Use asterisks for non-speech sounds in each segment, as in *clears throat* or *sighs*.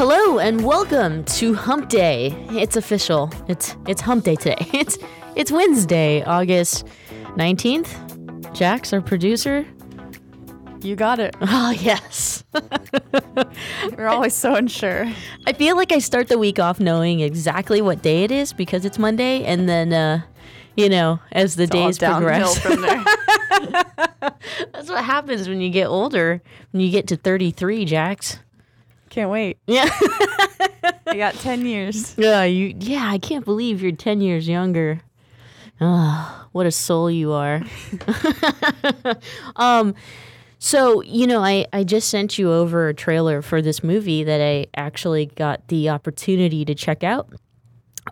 Hello and welcome to Hump Day. It's official. It's it's Hump Day today. *laughs* It's it's Wednesday, August 19th. Jax, our producer. You got it. *laughs* Oh, yes. *laughs* We're always so unsure. I feel like I start the week off knowing exactly what day it is because it's Monday and then uh you know, as the It's days progress. from there. That's what happens when you get older. When you get to 33, Jax. Can't wait. Yeah. I got 10 years. *laughs* Yeah, you yeah, I can't believe you're 10 years younger. Ah, what a soul you are. *laughs* um so, you know, I, I just sent you over a trailer for this movie that I actually got the opportunity to check out.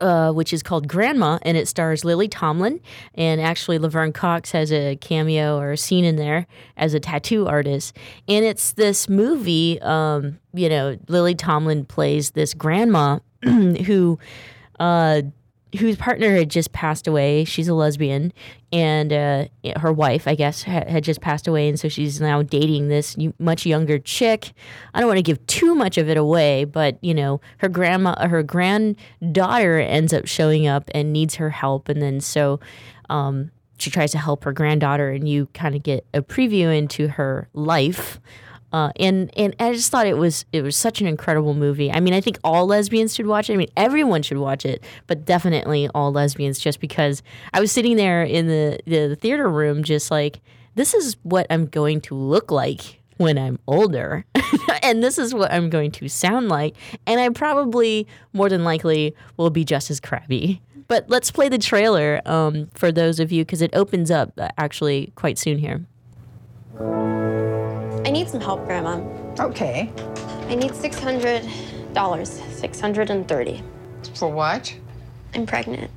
Uh, which is called Grandma, and it stars Lily Tomlin. And actually, Laverne Cox has a cameo or a scene in there as a tattoo artist. And it's this movie, um, you know, Lily Tomlin plays this grandma *clears throat* who uh, whose partner had just passed away. She's a lesbian, and uh, her wife, I guess, ha- had just passed away, and so she's now dating this much younger chick. I don't want to give too much of it away, but you know, her grandma, her granddaughter ends up showing up and needs her help, and then so. Um, she tries to help her granddaughter, and you kind of get a preview into her life. Uh, and and I just thought it was it was such an incredible movie. I mean, I think all lesbians should watch it. I mean, everyone should watch it, but definitely all lesbians, just because I was sitting there in the the theater room, just like this is what I'm going to look like when I'm older, *laughs* and this is what I'm going to sound like, and I probably more than likely will be just as crabby. But let's play the trailer um, for those of you because it opens up uh, actually quite soon here. I need some help, Grandma. Okay. I need six hundred dollars. Six hundred and thirty. For what? I'm pregnant.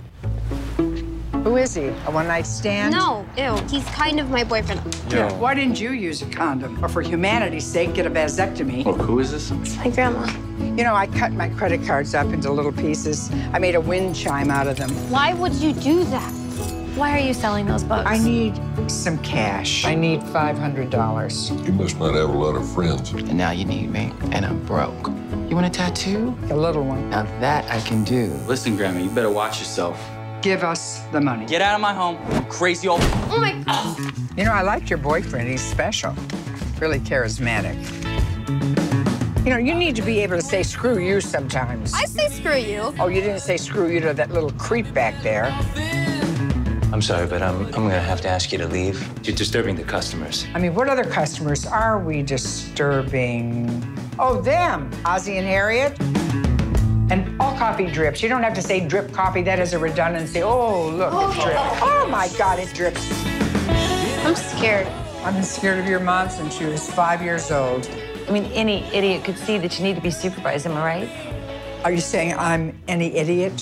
Who is he? A one night stand? No, ew. He's kind of my boyfriend. Yeah. Why didn't you use a condom? Or for humanity's sake, get a vasectomy? Oh, who is this? It's my grandma. You know, I cut my credit cards up into little pieces. I made a wind chime out of them. Why would you do that? Why are you selling those books? I need some cash. I need $500. You must not have a lot of friends. And now you need me, and I'm broke. You want a tattoo? A little one. Now that I can do. Listen, Grandma, you better watch yourself. Give us the money. Get out of my home, you crazy old. Oh my god. You know, I like your boyfriend. He's special. Really charismatic. You know, you need to be able to say screw you sometimes. I say screw you. Oh, you didn't say screw you to that little creep back there. I'm sorry, but I'm, I'm gonna have to ask you to leave. You're disturbing the customers. I mean, what other customers are we disturbing? Oh, them, Ozzie and Harriet. And all coffee drips. You don't have to say drip coffee. That is a redundancy. Oh, look, it drips. Oh, oh my God, it drips. I'm scared. I've been scared of your mom since she was five years old. I mean, any idiot could see that you need to be supervised, am I right? Are you saying I'm any idiot?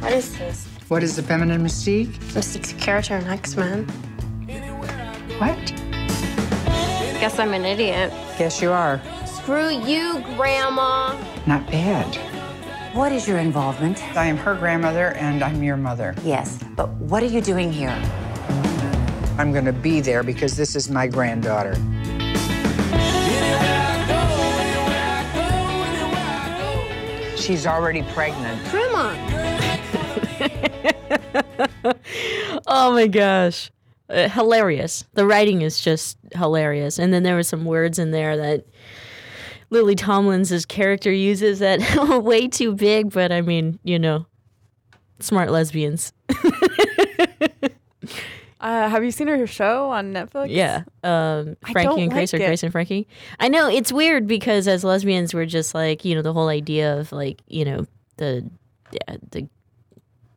What is this? What is the feminine mystique? Mystique's a character in X-Men. What? Guess I'm an idiot. Guess you are. Screw you, Grandma. Not bad. What is your involvement? I am her grandmother and I'm your mother. Yes, but what are you doing here? I'm going to be there because this is my granddaughter. She's already pregnant. Grandma. *laughs* oh my gosh. Uh, hilarious. The writing is just hilarious. And then there were some words in there that Lily Tomlin's character uses that *laughs* are way too big, but I mean, you know, smart lesbians. *laughs* Uh, have you seen her show on Netflix? Yeah. Um, Frankie and Grace like or. Grace and Frankie. I know it's weird because as lesbians, we're just like, you know, the whole idea of like, you know, the, yeah, the,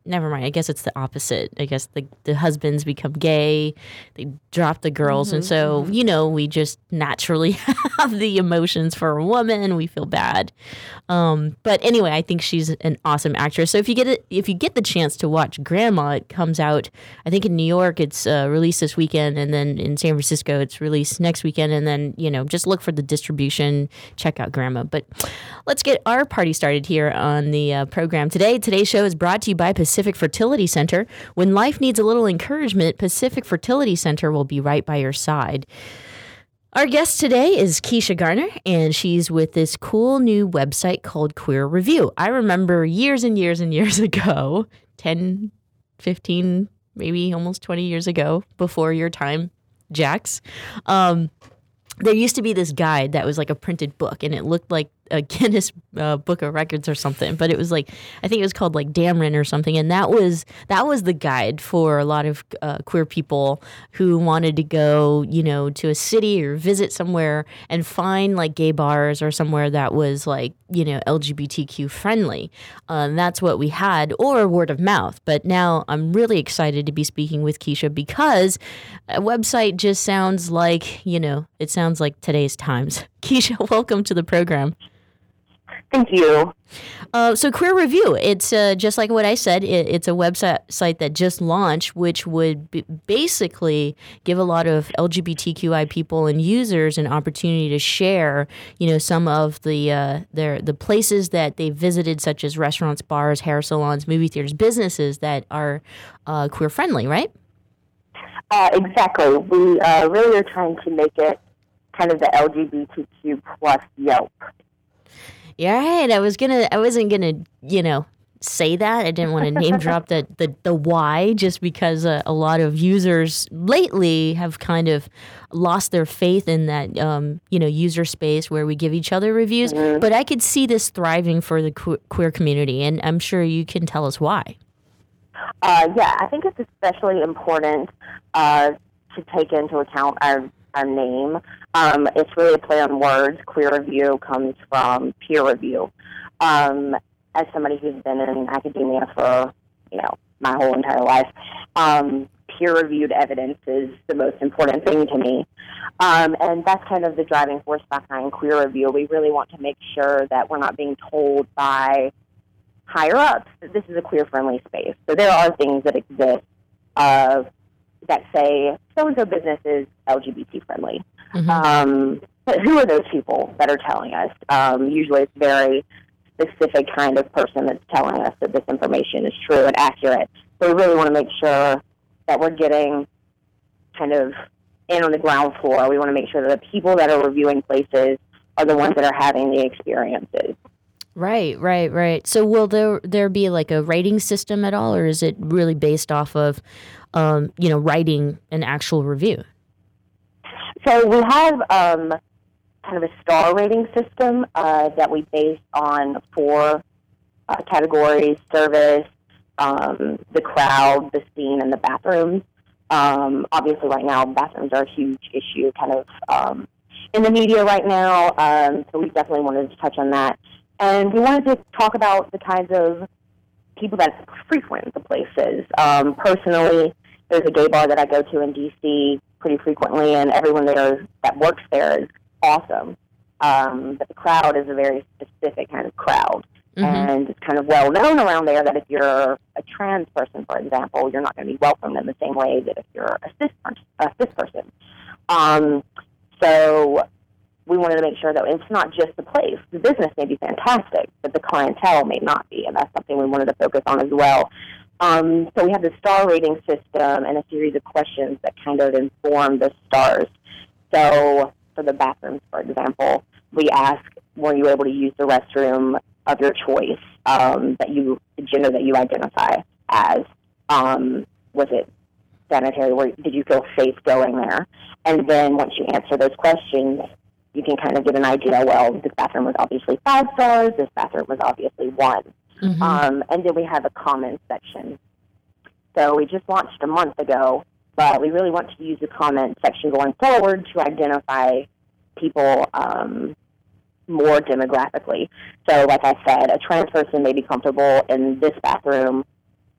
never mind. I guess it's the opposite. I guess the, the husbands become gay, they drop the girls. And Mhm, so, you know, we just naturally *laughs* have the emotions for a woman. We feel bad. Um, but anyway, I think she's an awesome actress. So if you get it, if you get the chance to watch Grandma, it comes out. I think in New York it's uh, released this weekend, and then in San Francisco it's released next weekend. And then you know just look for the distribution. Check out Grandma. But let's get our party started here on the uh, program today. Today's show is brought to you by Pacific Fertility Center. When life needs a little encouragement, Pacific Fertility Center will be right by your side. Our guest today is Keisha Garner, and she's with this cool new website called Queer Review. I remember years and years and years *laughs* ago, 10, 15, maybe almost 20 years ago, before your time, Jax, um, there used to be this guide that was like a printed book, and it looked like a Guinness uh, Book of Records or something. But it was like I think it was called like Damron or something, and that was that was the guide for a lot of uh, queer people who wanted to go, you know, to a city or visit somewhere and find like gay bars or somewhere that was like you know LGBTQ friendly. Um, that's what we had, or word of mouth. But now I'm really excited to be speaking with Keisha because a website just sounds like you know it sounds like today's times. *laughs* Keisha, welcome to the program. Thank you. Uh, so, Queer Review, it's uh, just like what I said, it, it's a website site that just launched, which would b- basically give a lot of LGBTQI people and users an opportunity to share, you know, some of the uh, their the places that they visited, such as restaurants, bars, hair salons, movie theaters, businesses that are uh, queer friendly, right? Uh, exactly. We uh, really are trying to make it kind of the LGBTQ plus Yelp. Yeah, right. I was gonna. I wasn't gonna. You know, say that. I didn't want to name *laughs* drop the the the why, just because uh, a lot of users lately have kind of lost their faith in that um, you know user space where we give each other reviews. But I could see this thriving for the que- queer community, and I'm sure you can tell us why. Uh, yeah, I think it's especially important uh, to take into account our our name. Um, it's really a play on words. Queer review comes from peer review. Um, as somebody who's been in academia for you know my whole entire life, um, peer reviewed evidence is the most important thing to me. Um, and that's kind of the driving force behind queer review. We really want to make sure that we're not being told by higher ups that this is a queer friendly space. So there are things that exist uh, that say so and so business is LGBT friendly. Um, but who are those people that are telling us? Um, usually it's very specific kind of person that's telling us that this information is true and accurate. So we really want to make sure that we're getting kind of in on the ground floor. We want to make sure that the people that are reviewing places are the ones that are having the experiences. Right, right, right. So will there there be like a rating system at all, or is it really based off of, um, you know, writing an actual review? So we have um, kind of a star rating system uh, that we base on four uh, categories: service, um, the crowd, the scene, and the bathrooms. Um, obviously, right now, bathrooms are a huge issue, kind of um, in the media right now. Um, so we definitely wanted to touch on that, and we wanted to talk about the kinds of people that frequent the places. Um, personally, there's a gay bar that I go to in DC pretty frequently, and everyone there that works there is awesome. Um, but the crowd is a very specific kind of crowd, Mhm. and it's kind of well known around there that if you're a trans person, for example, you're not going to be welcomed in the same way that if you're a cis, a cis person. Um, so we wanted to make sure that it's not just the place. The business may be fantastic, but the clientele may not be, and that's something we wanted to focus on as well. Um, so we have the star rating system and a series of questions that kind of inform the stars. So for the bathrooms, for example, we ask, were you able to use the restroom of your choice, um, that you, the gender that you identify as? Um, was it sanitary? Were, did you feel safe going there? And then once you answer those questions, you can kind of get an idea. Well, this bathroom was obviously five stars. This bathroom was obviously one. Um, and then we have a comments section. So we just launched a month ago but we really want to use the comment section going forward to identify people um, more demographically. So, like I said, a trans person may be comfortable in this bathroom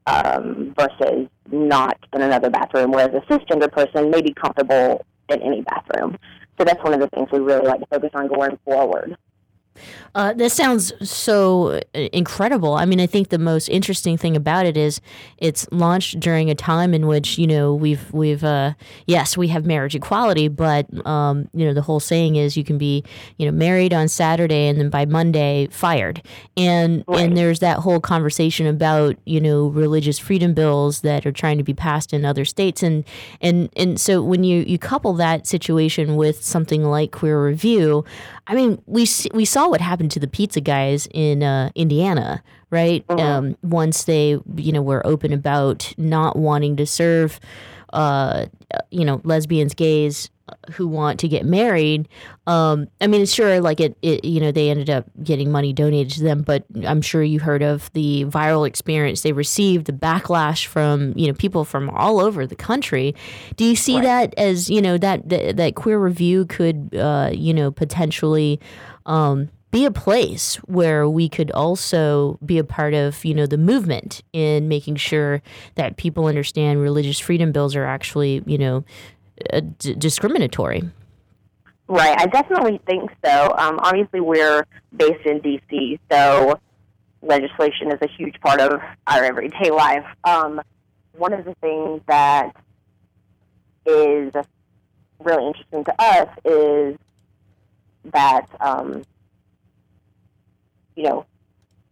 um, versus not in another bathroom, whereas a cisgender person may be comfortable in any bathroom. So that's one of the things we really like to focus on going forward. Uh, that sounds so uh, incredible. I mean, I think the most interesting thing about it is it's launched during a time in which you know we've we've uh, yes we have marriage equality, but um, you know the whole saying is you can be you know married on Saturday and then by Monday fired, and right. and there's that whole conversation about you know religious freedom bills that are trying to be passed in other states, and and and so when you you couple that situation with something like Queer Review, I mean we we saw what happened to the pizza guys in uh, Indiana, right? Mm-hmm. Um, once they, you know, were open about not wanting to serve, uh, you know, lesbians, gays who want to get married. Um, I mean, sure, like it, it, you know, they ended up getting money donated to them, but I'm sure you heard of the viral experience they received, the backlash from, you know, people from all over the country. Do you see right. that as, you know, that, that, that queer review could, uh, you know, potentially, um, be a place where we could also be a part of, you know, the movement in making sure that people understand religious freedom bills are actually, you know, uh, d- discriminatory. Right, I definitely think so. Um, obviously, we're based in D.C., so legislation is a huge part of our everyday life. Um, one of the things that is really interesting to us is that um, you know,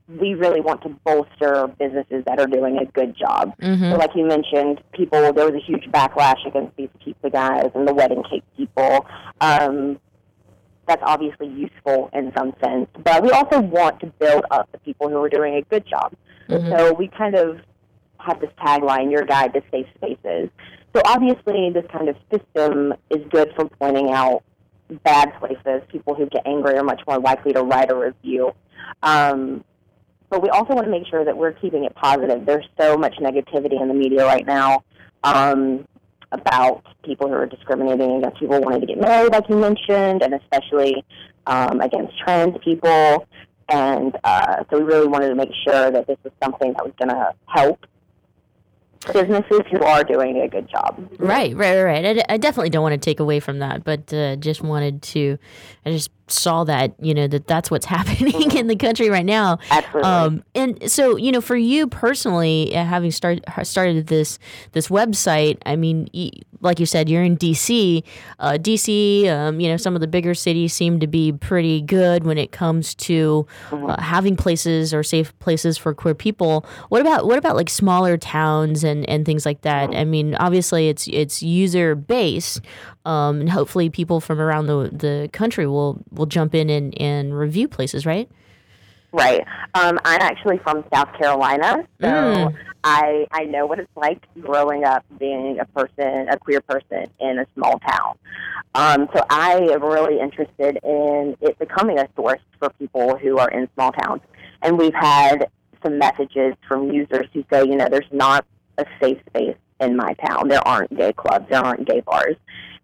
we really want to bolster businesses that are doing a good job. Mm-hmm. So, like you mentioned, people there was a huge backlash against these pizza guys and the wedding cake people. Um, that's obviously useful in some sense, but we also want to build up the people who are doing a good job. Mm-hmm. So we kind of have this tagline: "Your guide to safe spaces." So obviously, this kind of system is good for pointing out bad places. People who get angry are much more likely to write a review. Um, but we also want to make sure that we're keeping it positive. There's so much negativity in the media right now um, about people who are discriminating against people wanting to get married, like you mentioned, and especially um, against trans people. And uh, so we really wanted to make sure that this was something that was going to help businesses who are doing a good job. Right, right, right. I, definitely don't want to take away from that, but uh, just wanted to, I just saw that you know that that's what's *laughs* happening mm-hmm. in the country right now. Absolutely. Um, and so you know, for you personally, uh, having started started this this website, I mean, like you said, you're in DC. Uh, DC, um, you know, some of the bigger cities seem to be pretty good when it comes to mm-hmm. uh, having places or safe places for queer people. What about what about like smaller towns and and things like that? Mm-hmm. I mean, obviously, it's it's user based, um, and hopefully, people from around the the country will will jump in and, and review places, right? Right. Um, I'm actually from South Carolina, so mm. I I know what it's like growing up being a person, a queer person in a small town. Um, so I am really interested in it becoming a source for people who are in small towns. And we've had some messages from users who say, you know, there's not a safe space in my town. There aren't gay clubs. There aren't gay bars.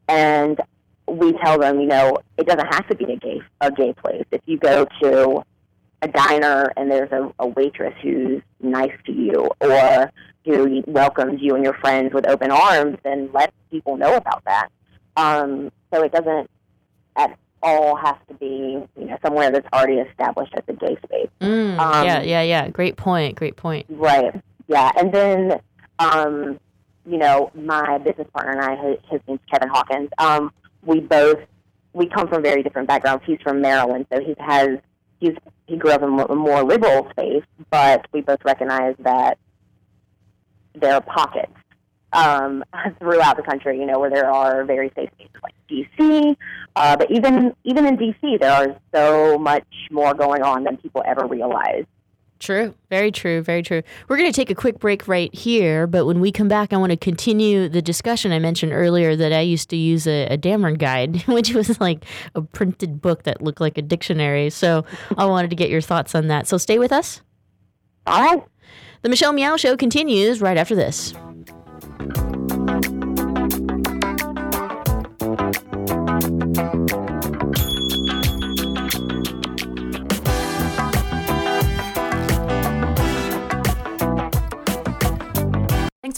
And we tell them, you know, it doesn't have to be a gay a gay place. If you go to a diner and there's a, a waitress who's nice to you or who welcomes you and your friends with open arms, then let people know about that. Um, so it doesn't at all have to be, you know, somewhere that's already established as a gay space. Mm, um, yeah, yeah, yeah. Great point. Great point. Right. Yeah, and then, um, you know, my business partner and I, his, name's Kevin Hawkins. Um, we both we come from very different backgrounds. He's from Maryland, so he has he's he grew up in a more liberal space, but we both recognize that there are pockets um, *laughs* throughout the country, you know, where there are very safe spaces like DC. Uh, but even even in DC, there are so much more going on than people ever realize. True. Very true. Very true. We're going to take a quick break right here, but when we come back, I want to continue the discussion. I mentioned earlier that I used to use a, a Damron guide, *laughs* which was like a printed book that looked like a dictionary. So I wanted to get your thoughts on that. So stay with us. All right. The Michelle Meow Show continues right after this.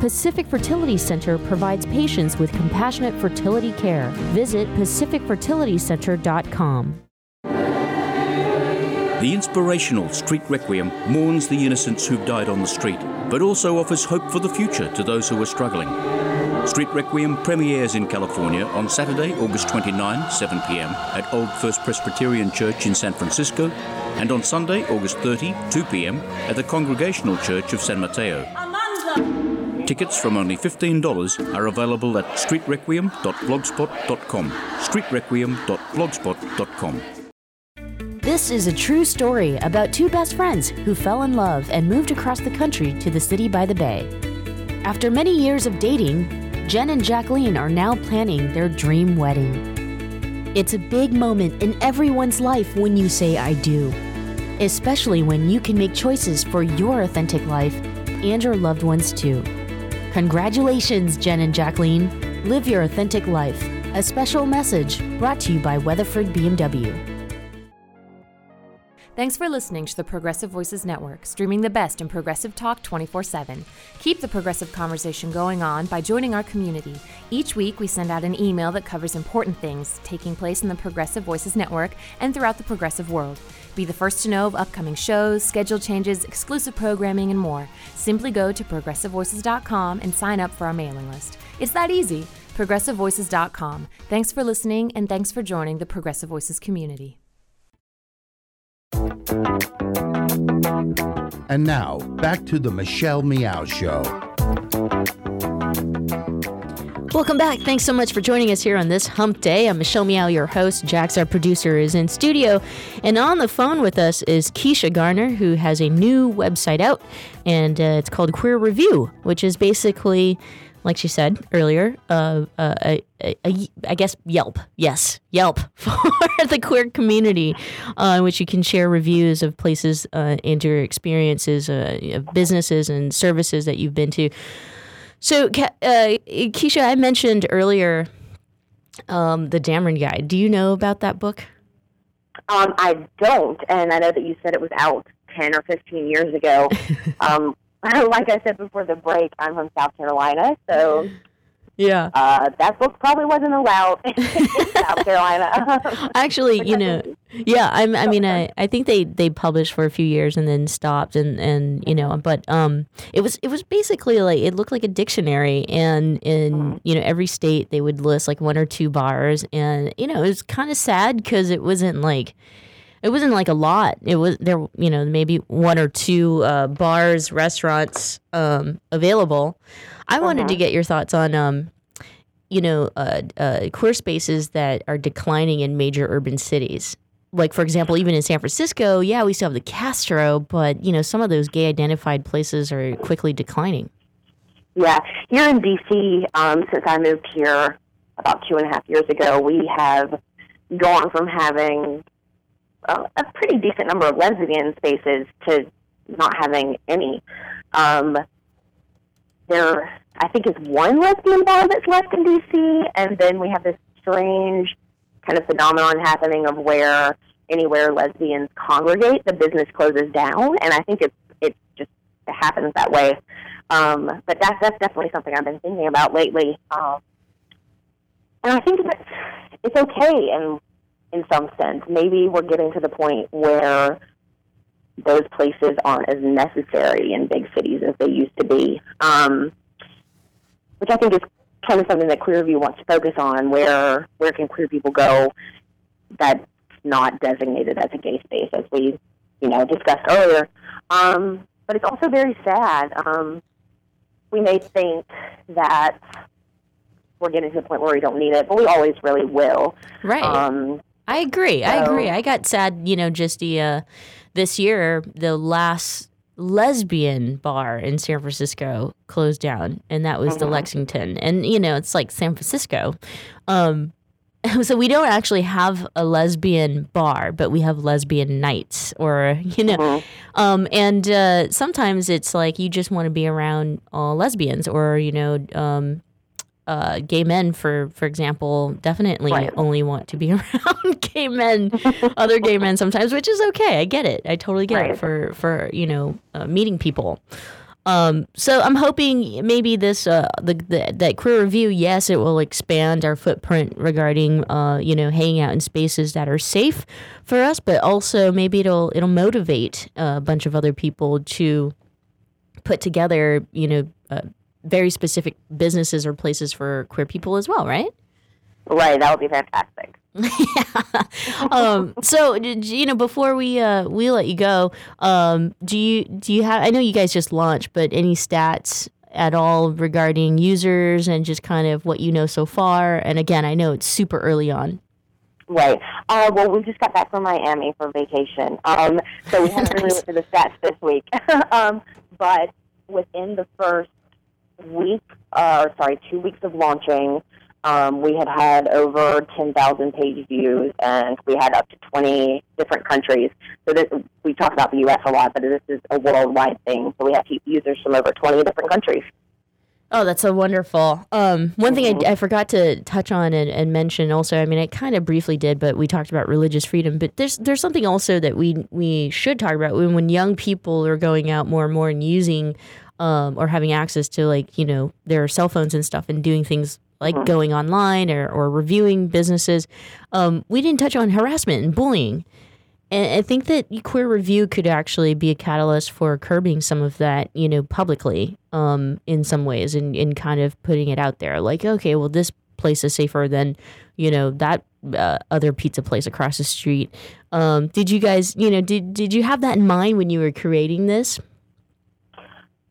Pacific Fertility Center provides patients with compassionate fertility care. Visit pacificfertilitycenter.com. The inspirational Street Requiem mourns the innocents who've died on the street, but also offers hope for the future to those who are struggling. Street Requiem premieres in California on Saturday, August 29, 7 p.m. at Old First Presbyterian Church in San Francisco, and on Sunday, August 30, 2 p.m. at the Congregational Church of San Mateo. Tickets from only $15 are available at streetrequiem.blogspot.com. streetrequiem.blogspot.com. This is a true story about two best friends who fell in love and moved across the country to the city by the bay. After many years of dating, Jen and Jacqueline are now planning their dream wedding. It's a big moment in everyone's life when you say I do, especially when you can make choices for your authentic life and your loved ones too. Congratulations, Jen and Jacqueline. Live your authentic life. A special message brought to you by Weatherford BMW. Thanks for listening to the Progressive Voices Network, streaming the best in progressive talk 24 7. Keep the progressive conversation going on by joining our community. Each week, we send out an email that covers important things taking place in the Progressive Voices Network and throughout the progressive world. Be the first to know of upcoming shows, schedule changes, exclusive programming, and more. Simply go to progressivevoices.com and sign up for our mailing list. It's that easy. ProgressiveVoices.com. Thanks for listening and thanks for joining the Progressive Voices community. And now, back to the Michelle Meow Show. Welcome back. Thanks so much for joining us here on this hump day. I'm Michelle Meow, your host. Jax, our producer, is in studio. And on the phone with us is Keisha Garner, who has a new website out, and uh, it's called Queer Review, which is basically like she said earlier, uh, uh, a, a, a, I guess Yelp. Yes, Yelp *laughs* for the queer community, uh, in which you can share reviews of places uh, and your experiences, uh, businesses and services that you've been to. So, uh, Keisha, I mentioned earlier um, the Damron Guide. Do you know about that book? Um, I don't, and I know that you said it was out ten or fifteen years ago. *laughs* um, *laughs* like I said before the break, I'm from South Carolina, so *laughs* yeah, uh, that book probably wasn't allowed *laughs* in South *laughs* Carolina. Actually, you know, yeah, I'm, I mean, I, I think they, they published for a few years and then stopped, and, and you know, but um, it was it was basically like it looked like a dictionary, and in Mm-hmm. you know every state they would list like one or two bars, and you know it was kind of sad because it wasn't like it wasn't like a lot. It was there, you know, maybe one or two uh, bars, restaurants um, available. I wanted to Mhm. get your thoughts on, um, you know, uh, uh, queer spaces that are declining in major urban cities. Like, for example, even in San Francisco, yeah, we still have the Castro, but you know, some of those gay identified places are quickly declining. Yeah, here in DC, um, since I moved here about two and a half years ago, we have gone from having a, pretty decent number of lesbian spaces to not having any. Um, there, I think, is one lesbian bar that's left in DC, and then we have this strange kind of phenomenon happening of where anywhere lesbians congregate, the business closes down, and I think it's it just it happens that way. Um, but that's that's definitely something I've been thinking about lately. Um, and I think that it's okay in in some sense. Maybe we're getting to the point where those places aren't as necessary in big cities as they used to be. Um, which I think is kind of something that Queer Review wants to focus on. Where where can queer people go that's not designated as a gay space, as we, you know, discussed earlier. Um, but it's also very sad. Um, we may think that we're getting to the point where we don't need it, but we always really will. Right. Um, I agree. I agree. I got sad, you know, just the uh, this year, the last lesbian bar in San Francisco closed down, and that was the Mhm. Lexington. And you know, it's like San Francisco. Um, *laughs* so we don't actually have a lesbian bar, but we have lesbian nights, or *laughs* you know, um, and uh, sometimes it's like you just want to be around all lesbians, or you know. Um, uh, gay men, for for example, definitely Right. only want to be *laughs* around gay men, other gay men sometimes, which is okay. I get it. I totally get it for for you know uh, meeting people. Um, so I'm hoping maybe this uh, the, the that queer review, yes, it will expand our footprint regarding uh, you know hanging out in spaces that are safe for us, but also maybe it'll it'll motivate a bunch of other people to put together you know uh, very specific businesses or places for queer people as well, right? right, that would be fantastic. *laughs* um, so you know before we uh, we let you go, um, do you do you have? I know you guys just launched, but any stats at all regarding users and just kind of what you know so far? And again, I know it's super early on. Right. Uh, well, we just got back from Miami for vacation, um, so we haven't really looked at the stats this week. *laughs* um, but within the first week, uh, or sorry, two weeks of launching, um, we had had over 10,000 page views, *laughs* and we had up to 20 different countries. So this, we talk about the U.S. a lot, but this is a worldwide thing. So we have users from over 20 different countries. Oh, that's so wonderful. Um, one thing I, I forgot to touch on and, and mention also, I mean, I kind of briefly did, but we talked about religious freedom. But there's there's something also that we we should talk about when when young people are going out more and more and using um, or having access to like you know their cell phones and stuff and doing things like going online or, or reviewing businesses. Um, we didn't touch on harassment and bullying. And I think that Queer Review could actually be a catalyst for curbing some of that, you know, publicly um, in some ways and, and kind of putting it out there. Like, okay, well, this place is safer than, you know, that uh, other pizza place across the street. Um, did you guys, you know, did, did you have that in mind when you were creating this?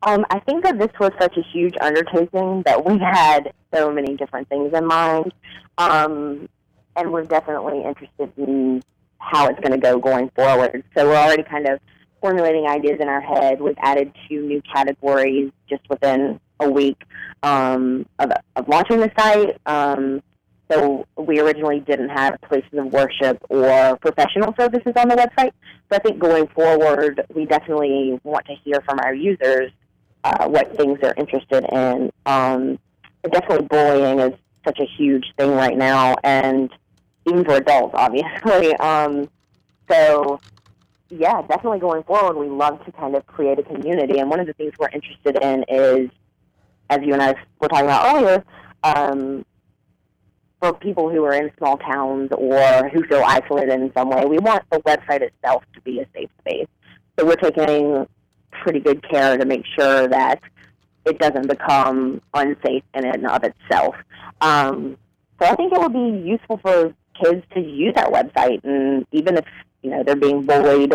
Um, I think that this was such a huge undertaking that we had so many different things in mind, um, and we're definitely interested in how it's going to go going forward. So we're already kind of formulating ideas in our head. We've added two new categories just within a week um, of, of launching the site. Um, so we originally didn't have places of worship or professional services on the website. So I think going forward, we definitely want to hear from our users uh, what things they're interested in. Um, definitely bullying is such a huge thing right now, and even for adults, *laughs* obviously. Um, so, yeah, definitely going forward, we love to kind of create a community. And one of the things we're interested in is, as you and I were talking about earlier, um, for people who are in small towns or who feel isolated in some way, we want the website itself to be a safe space. So we're taking pretty good care to make sure that it doesn't become unsafe in and of itself. Um, so I think it would be useful for kids to use our website, and even if you know they're being bullied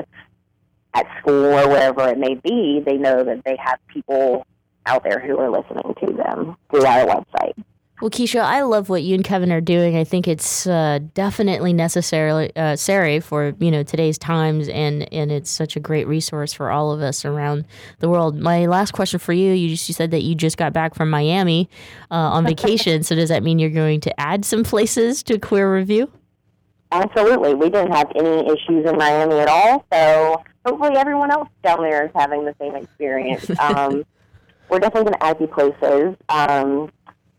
at school or wherever it may be, they know that they have people out there who are listening to them through our website. Well, Keisha, I love what you and Kevin are doing. I think it's uh, definitely necessarily uh, necessary for you know today's times, and and it's such a great resource for all of us around the world. My last question for you: you just you said that you just got back from Miami uh, on *laughs* vacation. so does that mean you're going to add some places to Queer Review? Absolutely. We didn't have any issues in Miami at all, so hopefully everyone else down there is having the same experience. *laughs* Um, we're definitely going to add new places. Um,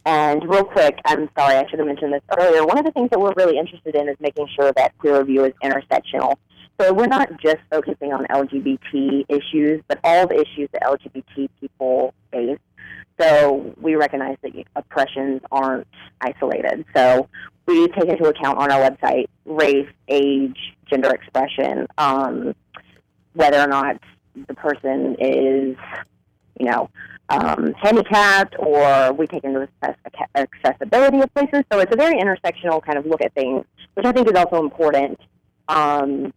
and real quick, I'm sorry, I should have mentioned this earlier. One of the things that we're really interested in is making sure that queer review is intersectional. So we're not just focusing on LGBT issues, but all the issues that LGBT people face. So we recognize that oppressions aren't isolated. So we take into account on our website race, age, gender expression, um, whether or not the person is, you know, um, handicapped, or we take into access- accessibility of places. So it's a very intersectional kind of look at things, which I think is also important um,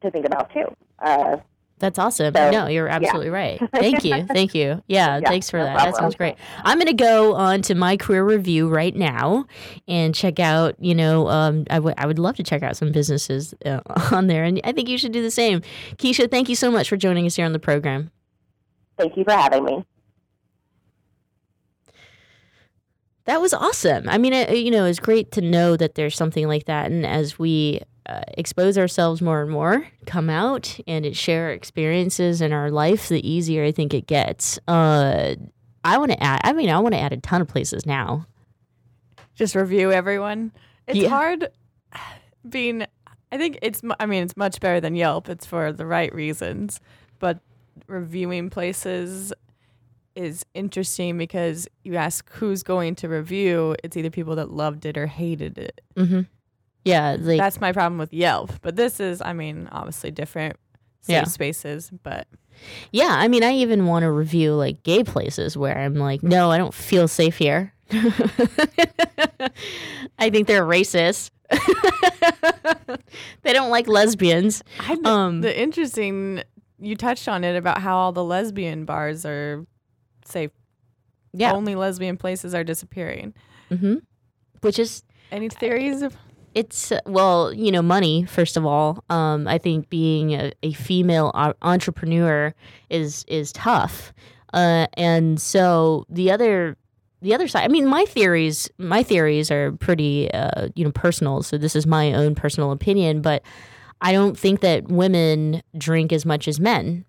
to think about too. Uh, That's awesome. So, no, you're yeah. absolutely right. *laughs* Thank you. Thank you. Yeah, Yeah, thanks for no that. That sounds great. I'm going to go on to my Queer Review right now and check out, you know, um, I would would love to check out some businesses uh, *laughs* on there. And I think you should do the same. Keisha, thank you so much for joining us here on the program. Thank you for having me. That was awesome. I mean, it, you know, it's great to know that there's something like that. And as we uh, expose ourselves more and more, come out and share our experiences in our life, the easier I think it gets. Uh, I want to add, I mean, I want to add a ton of places now. Just review everyone. It's Yeah. hard being. I think it's. I mean, it's much better than Yelp. It's for the right reasons, but reviewing places is interesting because you ask who's going to review. It's either people that loved it or hated it. Mm-hmm. Yeah. Like, That's my problem with Yelp. But this is, I mean, obviously different safe Yeah. spaces, but yeah. I mean, I even want to review like gay places where I'm like, no, I don't feel safe here. *laughs* I think they're racist. *laughs* they don't like lesbians. I, Um, the interesting you touched on it about how all the lesbian bars are safe. Yeah. Only lesbian places are disappearing. Mm-hmm. Which is Any theories? Of, it's uh, well, you know, money first of all. Um, I think being a, a female entrepreneur is is tough, uh, and so the other the other side. I mean, my theories my theories are pretty uh, you know personal. So this is my own personal opinion, but I don't think that women drink as much as men.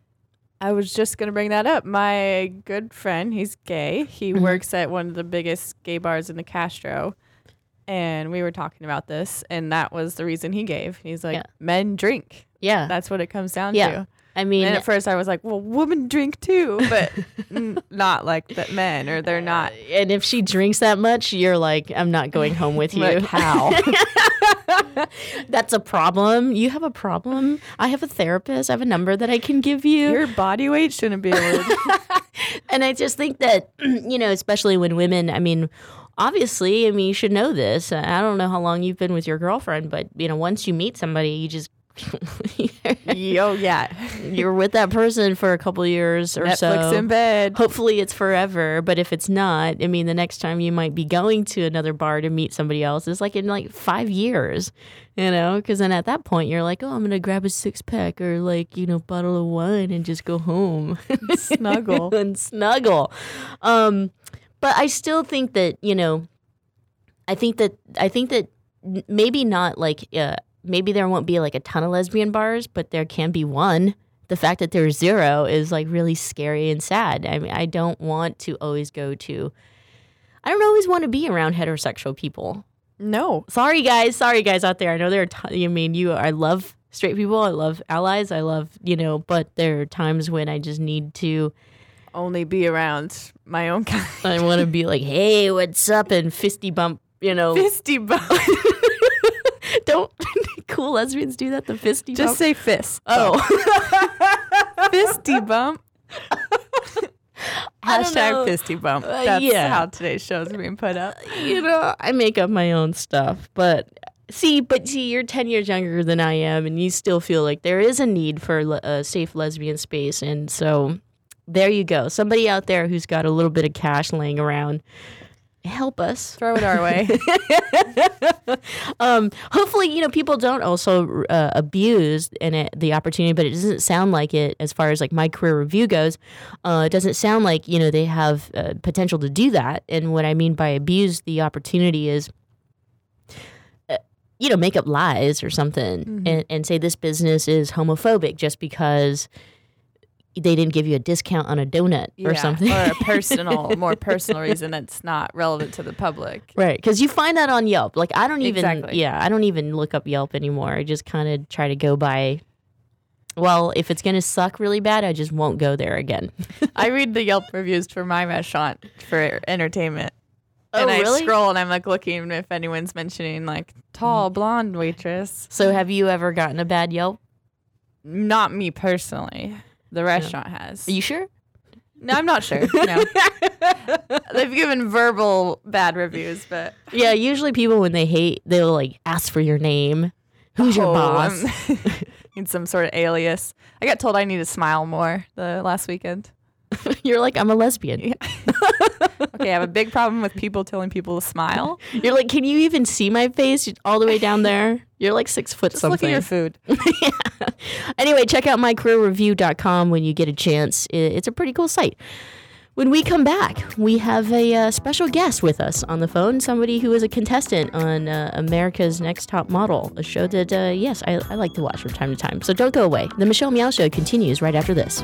I was just gonna bring that up. My good friend, he's gay. He Mhm. works at one of the biggest gay bars in the Castro, and we were talking about this, and that was the reason he gave. He's like, Yeah. men drink. Yeah, That's what it comes down Yeah. to. I mean, and at first I was like, well, women drink too, but n- *laughs* not like that men or they're not. and if she drinks that much, you're like, I'm not going home with you. Like, how? *laughs* *laughs* *laughs* That's a problem. You have a problem. I have a therapist. I have a number that I can give you. Your body weight shouldn't be *laughs* and I just think that, *clears throat* you know, especially when women, I mean, obviously, I mean, you should know this. I don't know how long you've been with your girlfriend, but, you know, once you meet somebody, you just. *laughs* Yo, yeah. You're with that person for a couple years or so. Netflix in bed. Hopefully it's forever, but if it's not, I mean, the next time you might be going to another bar to meet somebody else is like in like five years, you know? Because then at that point you're like, oh, I'm gonna grab a six pack or like you know bottle of wine and just go home, Snuggle. *laughs* and snuggle. Um, but I still think that you know, I think that I think that maybe not like uh, maybe there won't be like a ton of lesbian bars, but there can be one. The fact that there's zero is like really scary and sad. I mean, I don't want to always go to. I don't always want to be around heterosexual people. No. Sorry, guys. Sorry, guys out there. I know there are. T- I mean, you. I love straight people. I love allies. I love you know. But there are times when I just need to. Only be around my own *laughs* kind. I want to be like, hey, what's up, and fisty bump. You know, Fisty bump. *laughs* *laughs* don't *laughs* cool lesbians do that? The fisty Just bump? say fist. Oh. fisty bump. *laughs* I don't know. Hashtag fisty bump. Uh, That's yeah. how today's shows being put up. you know, I make up my own stuff. But see, but see, you're 10 years younger than I am, and you still feel like there is a need for le- a safe lesbian space. And so there you go. Somebody out there who's got a little bit of cash laying around. Help us. Throw it our way. *laughs* um, hopefully, you know, people don't also uh, abuse and it, the opportunity, but it doesn't sound like it as far as like my Queer Review goes. Uh, it doesn't sound like, you know, they have uh, potential to do that. And what I mean by abuse the opportunity is, uh, you know, make up lies or something Mhm. and, and say this business is homophobic just because they didn't give you a discount on a donut or something. or a *laughs* personal, more personal *laughs* reason that's not relevant to the public. Right, because you find that on Yelp. Like I don't even, Exactly. yeah, I don't even look up Yelp anymore. I just kind of try to go by. Well, if it's gonna suck really bad, I just won't go there again. *laughs* I read the Yelp reviews for my restaurant for entertainment. Oh, and I really? scroll and I'm like looking if anyone's mentioning like tall mm. blonde waitress. So, have you ever gotten a bad Yelp? Not me personally. The restaurant has. Are you sure? No, I'm not sure. *laughs* No. *laughs* They've given verbal bad reviews, but Yeah, usually people when they hate, they'll like ask for your name, Who's your Oh, um, boss? *laughs* Need some sort of alias. I got told I need to smile more the last weekend. *laughs* You're like, I'm a lesbian. *laughs* okay, I have a big problem with people telling people to smile. *laughs* You're like, can you even see my face all the way down there? You're like six foot Just something. look at your food. Anyway, check out myqueerreview.com when you get a chance. It's a pretty cool site. When we come back, we have a uh, special guest with us on the phone, somebody who is a contestant on uh, America's Next Top Model, a show that, uh, yes, I, I like to watch from time to time. So don't go away. The Michelle Meow Show continues right after this.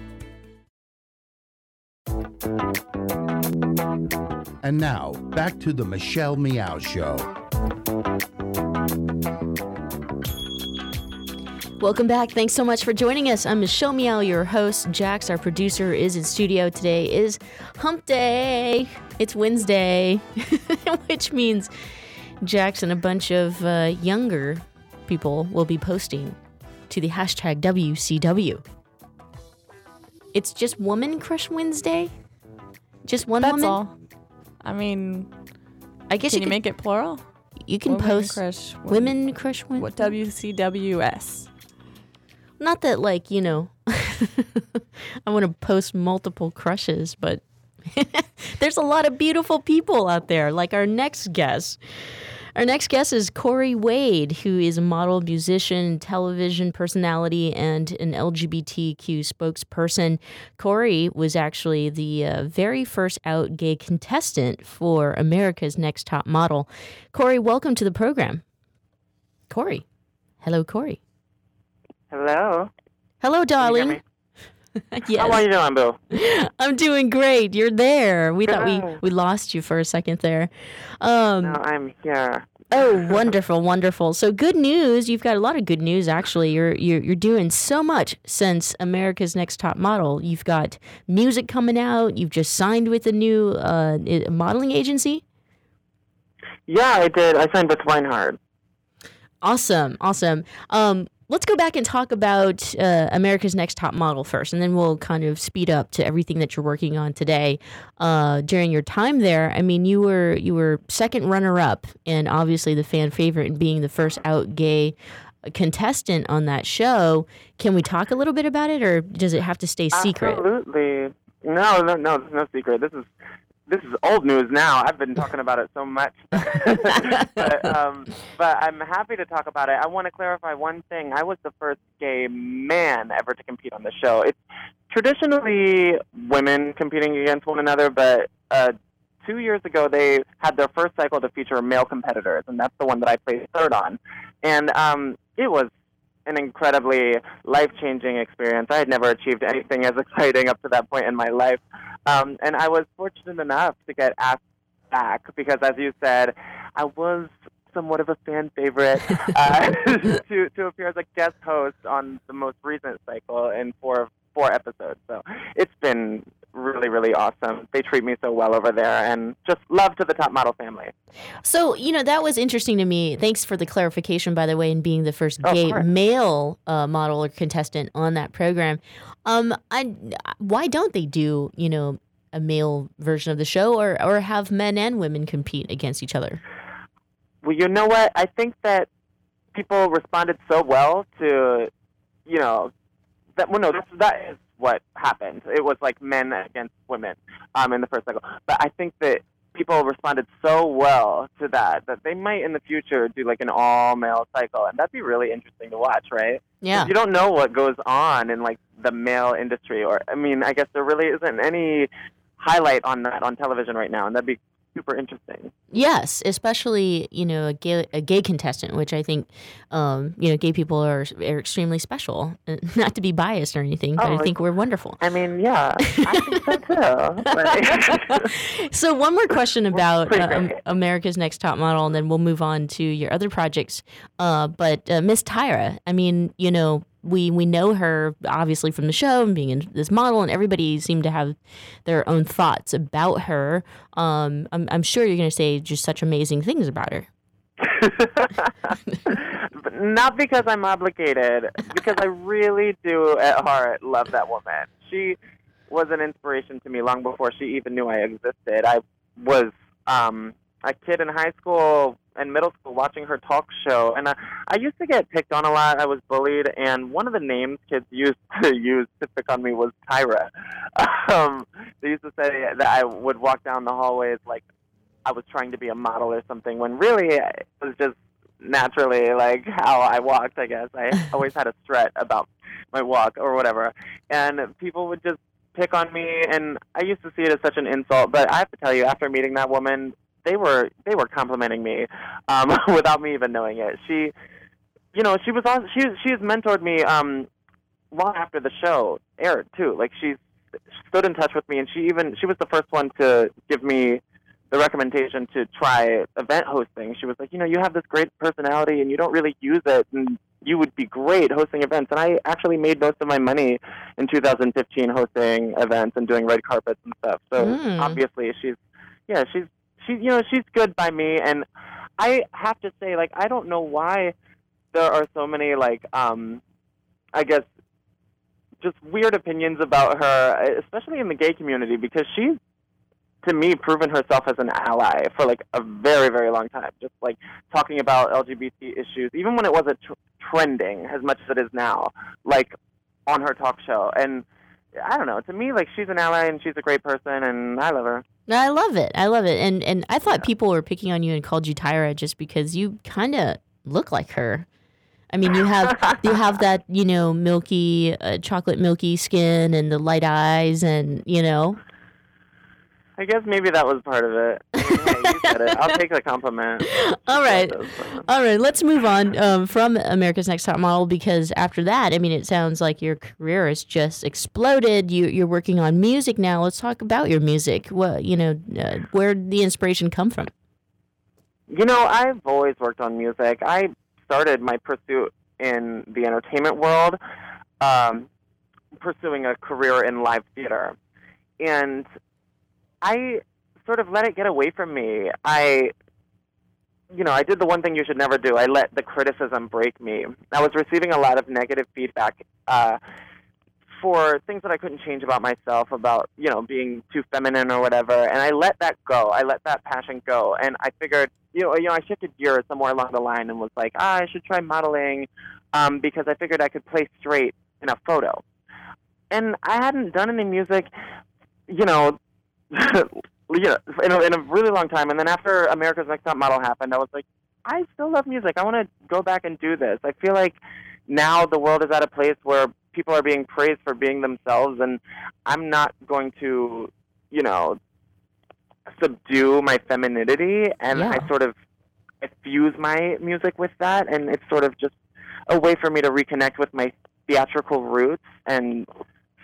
And now, back to the Michelle Meow Show. Welcome back. Thanks so much for joining us. I'm Michelle Meow, your host. Jax, our producer, is in studio. Today is hump day. It's Wednesday, *laughs* which means Jax and a bunch of uh, younger people will be posting to the hashtag WCW. It's just Woman Crush Wednesday? Just one That's woman? all. I mean, I guess can you you, make it plural? You can Women post crush Women Crush Wednesday. What WCWS? Not that, like, you know, *laughs* I want to post multiple crushes, but *laughs* there's a lot of beautiful people out there, like our next guest. Our next guest is Cory Wade, who is a model, musician, television personality, and an LGBTQ spokesperson. Cory was actually the uh, very first out gay contestant for America's Next Top Model. Cory, welcome to the program. Cory. Hello, Cory. Hello. Hello, darling. *laughs* yes. How are you doing, Bill? I'm doing great. You're there. We thought we, we lost you for a second there. Um, No, I'm here. oh, wonderful, wonderful. So good news. You've got a lot of good news. Actually, you're you're you're doing so much since America's Next Top Model. You've got music coming out. You've just signed with a new uh, modeling agency. Yeah, I did. I signed with Reinhardt. Awesome, awesome. Um, let's go back and talk about uh, America's Next Top Model first, and then we'll kind of speed up to everything that you're working on today. Uh, during your time there, I mean, you were you were second runner up, and obviously the fan favorite, and being the first out gay contestant on that show. Can we talk a little bit about it, or does it have to stay secret? Absolutely. No, no, no. There's no secret. This is this is old news now. I've been talking about it so much, *laughs* but, um, but I'm happy to talk about it. I want to clarify one thing. I was the first gay man ever to compete on the show. It's traditionally women competing against one another, but uh, two years ago they had their first cycle to feature male competitors, and that's the one that I placed third on. And um, it was an incredibly life-changing experience. I had never achieved anything as *laughs* exciting up to that point in my life, um, and I was fortunate enough to get asked back because, as you said, I was somewhat of a fan favorite *laughs* uh, *laughs* to to appear as a guest host on the most recent cycle in four four episodes. So it's been really really awesome. They treat me so well over there, and just love to the top model family. So, you know, that was interesting to me. Thanks for the clarification, by the way, in being the first Oh, gay course. male uh, model or contestant on that program. Um, I, why don't they do, you know, a male version of the show or, or have men and women compete against each other? Well, you know what? I think that people responded so well to, you know, that. Well, no, that's, that is what happened. It was like men against women um, in the first cycle. But I think that people responded so well to that that they might in the future do like an all male cycle, and that'd be really interesting to watch, right Yeah. You don't know what goes on in like the male industry, or I mean, I guess there really isn't any highlight on that on television right now, and that'd be super interesting. Yes, especially you know a gay a gay contestant, which I think um, you know gay people are are extremely special. Uh, *laughs* Not to be biased or anything, but Oh, I think we're wonderful. I mean, yeah, I think so too. *laughs* So one more question about uh. America's Next Top Model, and then we'll move on to your other projects. Uh, but uh, Miss Tyra, I mean, you know, we we know her obviously from the show and being in this model, and everybody seemed to have their own thoughts about her. Um, I'm, I'm sure you're going to say just such amazing things about her. *laughs* not because I'm obligated, because I really do at heart love that woman. She was an inspiration to me long before she even knew I existed. I was um, a kid in high school and middle school watching her talk show, and I, I used to get picked on a lot. I was bullied, and one of the names kids used *laughs* to use to pick on me was Tyra. *laughs* Um, they used to say that I would walk down the hallways like I was trying to be a model or something, when really it was just naturally like how I walked. I guess I *laughs* always had a strut about my walk or whatever, and people would just pick on me, and I used to see it as such an insult. But I have to tell you, after meeting that woman, they were they were complimenting me um, *laughs* without me even knowing it. She, you know, she was on. She she has mentored me um, long after the show aired too. Like she stood in touch with me, and she even she was the first one to give me the recommendation to try event hosting. She was like, you know, you have this great personality and you don't really use it, and you would be great hosting events. And I actually made most of my money in 2015 hosting events and doing red carpets and stuff. So Mm. obviously, she's yeah, she's she you know she's good by me, and I have to say, like, I don't know why there are so many like um, I guess just weird opinions about her, especially in the gay community, because she's to me proven herself as an ally for like a very very long time. Just like talking about lgbt issues even when it wasn't tr- trending as much as it is now like on her talk show. And i don't know to me like she's an ally and she's a great person and i love her I love it. I love it. And and I thought people were picking on you and called you Tyra just because you kind of look like her. I mean, you have *laughs* you have that you know milky uh, chocolate milky skin and the light eyes and you know. I guess maybe that was part of it I mean, hey, you said it. i'll take the compliment *laughs* All right, all right. Let's move on um, from America's Next Top Model because after that, I mean, it sounds like your career has just exploded. You you're working on music now. Let's talk about your music. What you know, uh, where did the inspiration come from? You know, I've always worked on music. I started my pursuit in the entertainment world, um, pursuing a career in live theater. And I sort of let it get away from me. I you know, I did the one thing you should never do. I let the criticism break me. I was receiving a lot of negative feedback uh, for things that I couldn't change about myself, about you know being too feminine or whatever, and I let that go. I let that passion go, and I figured, you know, you know, I shifted gears somewhere along the line and was like, ah, I should try modeling, um, because I figured I could play straight in a photo, and I hadn't done any music, you know. *laughs* you know, in a, in a really long time, and then after America's Next Top Model happened, I was like, I still love music. I want to go back and do this. I feel like now the world is at a place where people are being praised for being themselves, and I'm not going to, you know, subdue my femininity, and Yeah. I sort of I fuse my music with that, and it's sort of just a way for me to reconnect with my theatrical roots and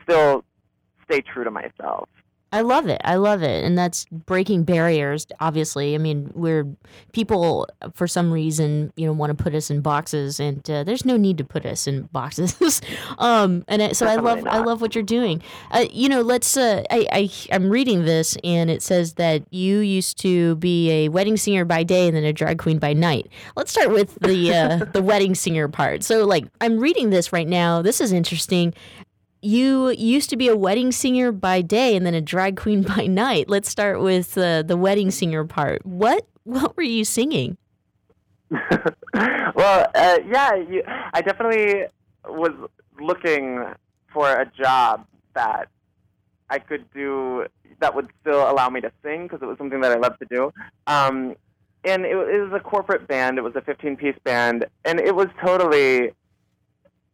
still stay true to myself. I love it. I love it. And that's breaking barriers, obviously. I mean, we're people, for some reason, you know, want to put us in boxes, and uh, there's no need to put us in boxes. *laughs* um, and I, so I love, Definitely I love what you're doing. Uh, you know, let's, uh, I, I, I'm reading this, and it says that you used to be a wedding singer by day and then a drag queen by night. Let's start with the, uh, *laughs* the wedding singer part. So, like, I'm reading this right now. This is interesting you used to be a wedding singer by day and then a drag queen *laughs* by night. Let's start with uh, the wedding singer part. What what were you singing? *laughs* well, uh, yeah, you, I definitely was looking for a job that I could do that would still allow me to sing because it was something that I loved to do. Um, and it, it was a corporate band. It was a 15-piece band, and it was totally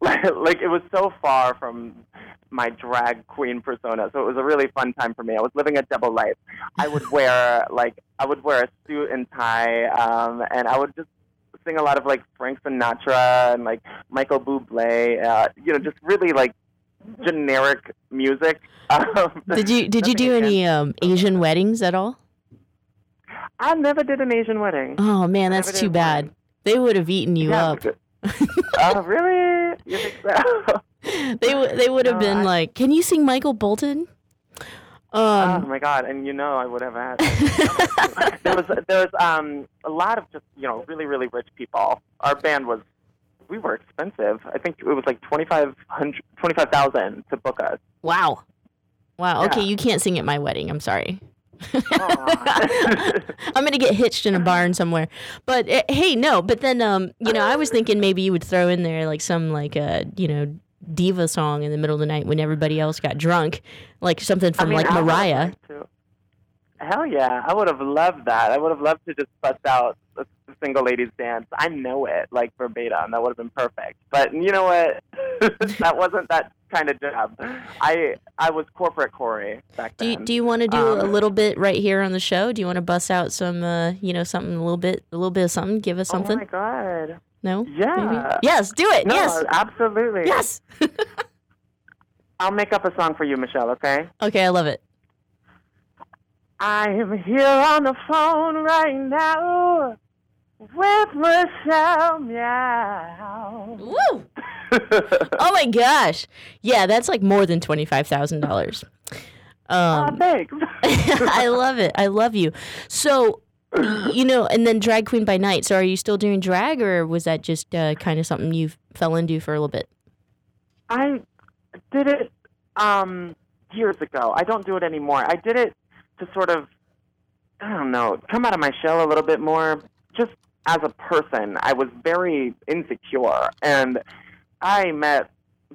*laughs* like it was so far from my drag queen persona. So it was a really fun time for me. I was living a double life. I would *laughs* wear like I would wear a suit and tie, um, and I would just sing a lot of like Frank Sinatra and like Michael Bublé. Uh, you know, just really like generic music. Um, *laughs* Did you did you do any um, Asian weddings at all? I never did an Asian wedding. Oh man, that's too bad. They would have eaten you Yeah, up. Oh, really? You think so? *laughs* They w- they would have No, been I- like, "Can you sing Michael Bolton?" oh Um, my god! And you know, I would have had. *laughs* there was there was um a lot of just you know really really rich people. Our band was we were expensive. I think it was like twenty five hundred twenty five thousand to book us. wow, wow. Okay, you can't sing at my wedding. I'm sorry. I'm gonna get hitched in a barn somewhere. But uh, hey, no. But then, um, you know, I was thinking maybe you would throw in there like some like a you know diva song in the middle of the night when everybody else got drunk, like something from mean, like Mariah. Hell yeah, I would have loved that. I would have loved to just bust out single ladies dance. I know it like verbatim. That would have been perfect. But you know what? *laughs* that wasn't that kind of job. I I was corporate Cory back Do you, then. do you want to do a Um, little bit right here on the show? Do you want to bust out some, uh, you know, something a little bit, a little bit of something? Give us something. Oh my god. No. Yeah. Maybe? Yes. Do it. No, yes. absolutely. Yes. *laughs* I'll make up a song for you, Michelle. Okay. Okay, I love it. I am here on the phone right now with Michelle Meow. Woo! oh my gosh. Yeah, that's like more than twenty five thousand dollars. Um, thanks. *laughs* *laughs* I love it. I love you. So, you know, and then drag queen by night. So, are you still doing drag, or was that just uh, kind of something you fell into for a little bit? I did it um, years ago. I don't do it anymore. I did it to sort of, I don't know, come out of my shell a little bit more. As a person, I was very insecure, and I met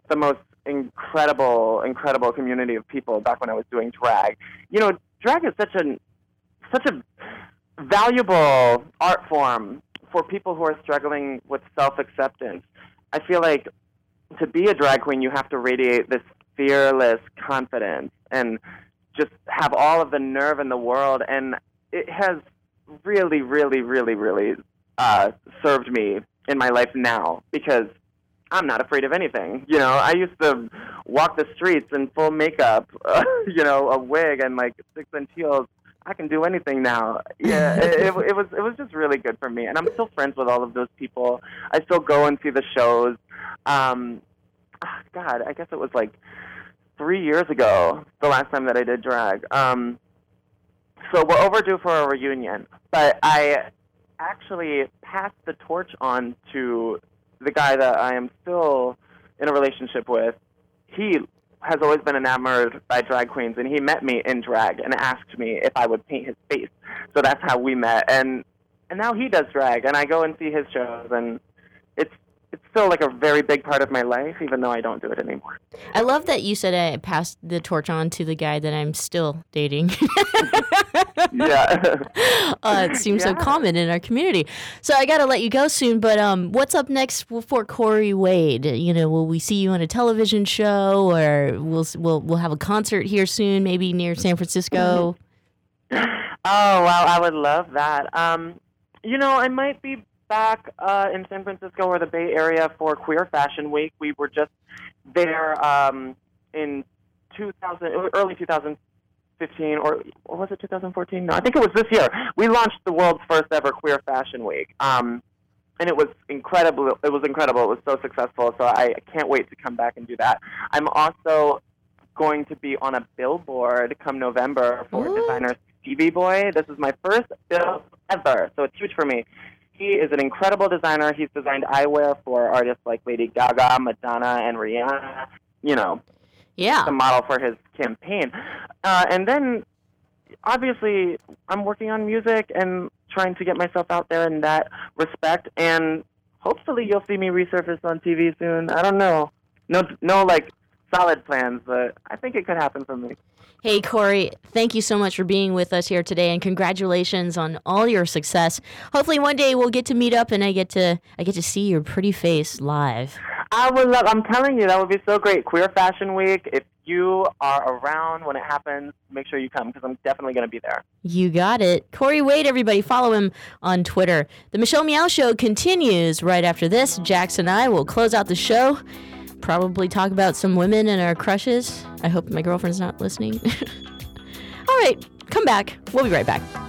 the most incredible, incredible community of people back when I was doing drag. You know, drag is such an such a valuable art form for people who are struggling with self acceptance. I feel like to be a drag queen, you have to radiate this fearless confidence and just have all of the nerve in the world. And it has really, really, really, really uh, served me in my life now because I'm not afraid of anything. You know, I used to walk the streets in full makeup, uh, *laughs* you know, a wig and like six inch heels. I can do anything now. Yeah, *laughs* it, it, it was it was just really good for me, and I'm still friends with all of those people. I still go and see the shows. Um, ah, God, I guess it was like three years ago the last time that I did drag. Um, so we're overdue for a reunion, but I actually passed the torch on to the guy that I am still in a relationship with. He has always been enamored by drag queens, and he met me in drag and asked me if I would paint his face. So that's how we met, and and now he does drag, and I go and see his shows, and it's it's still like a very big part of my life, even though I don't do it anymore. I love that you said I passed the torch on to the guy that I'm still dating. *laughs* yeah. *laughs* uh, it seems so common in our community. So I got to let you go soon. But um, what's up next for Cory Wade? You know, will we see you on a television show, or we'll we'll we'll have a concert here soon, maybe near San Francisco? *laughs* Oh wow, I would love that. Um, you know, I might be back uh, in San Francisco or the Bay Area for Queer Fashion Week. We were just there um, in 2000, early 2015, or, or was it 2014? No, I think it was this year. We launched the world's first ever Queer Fashion Week. Um, and it was incredible. It was incredible. It was so successful. So I can't wait to come back and do that. I'm also going to be on a billboard come November for designer Stevie Boi. This is my first bill ever, so it's huge for me. He is an incredible designer. He's designed eyewear for artists like Lady Gaga, Madonna, and Rihanna. You know, yeah, the model for his campaign. Uh, and then, obviously, I'm working on music and trying to get myself out there in that respect. And hopefully, you'll see me resurface on TV soon. I don't know. No, no, like solid plans, but I think it could happen for me. Hey Cory, thank you so much for being with us here today, and congratulations on all your success. Hopefully, one day we'll get to meet up, and I get to I get to see your pretty face live. I would love. I'm telling you, that would be so great. Queer Fashion Week. If you are around when it happens, make sure you come because I'm definitely going to be there. You got it. Cory Wade, everybody, follow him on Twitter. The Michelle Meow Show continues right after this. Jax and I will close out the show. Probably talk about some women and our crushes. I hope my girlfriend's not listening. *laughs* All right, come back. We'll be right back.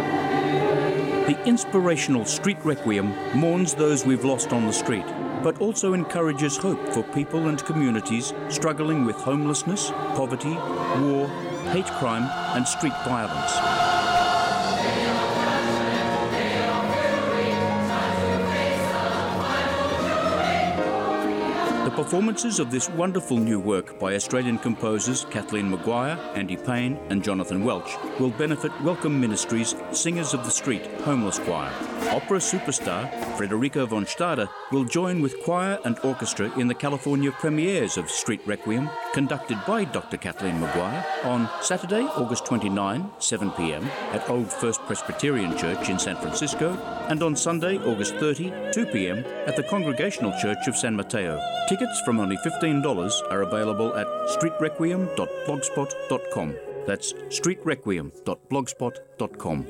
The inspirational Street Requiem mourns those we've lost on the street, but also encourages hope for people and communities struggling with homelessness, poverty, war, hate crime, and street violence. Performances of this wonderful new work by Australian composers Kathleen McGuire, Andy Payne, and Jonathan Welch will benefit Welcome Ministries Singers of the Street Homeless Choir. Opera superstar Frederica von Stade will join with choir and orchestra in the California premieres of Street Requiem, conducted by Dr. Kathleen McGuire on Saturday, August 29, 7 p.m. at Old First Presbyterian Church in San Francisco, and on Sunday, August 30, 2 p.m. at the Congregational Church of San Mateo. Tickets from only $15 are available at streetrequiem.blogspot.com. That's streetrequiem.blogspot.com.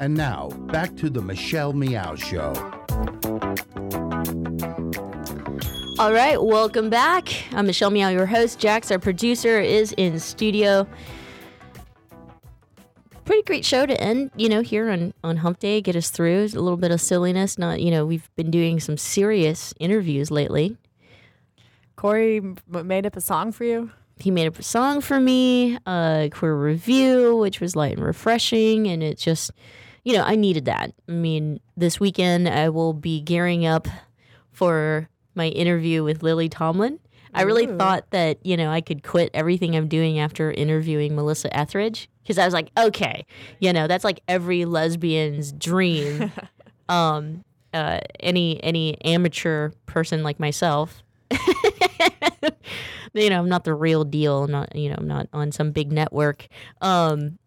And now, back to the Michelle Meow Show. All right, welcome back. I'm Michelle Meow, your host. Jax, our producer, is in studio. Pretty great show to end, you know, here on, on Hump Day, get us through. A little bit of silliness. Not, you know, we've been doing some serious interviews lately. Cory made up a song for you. He made up a song for me, a queer review, which was light and refreshing, and it just, you know, I needed that. I mean, this weekend I will be gearing up for my interview with Lily Tomlin. I really Ooh. thought that, you know, I could quit everything I'm doing after interviewing Melissa Etheridge because I was like, okay, you know, that's like every lesbian's dream. *laughs* um, uh, any any amateur person like myself, *laughs* you know, I'm not the real deal. I'm not, you know, I'm not on some big network. Um,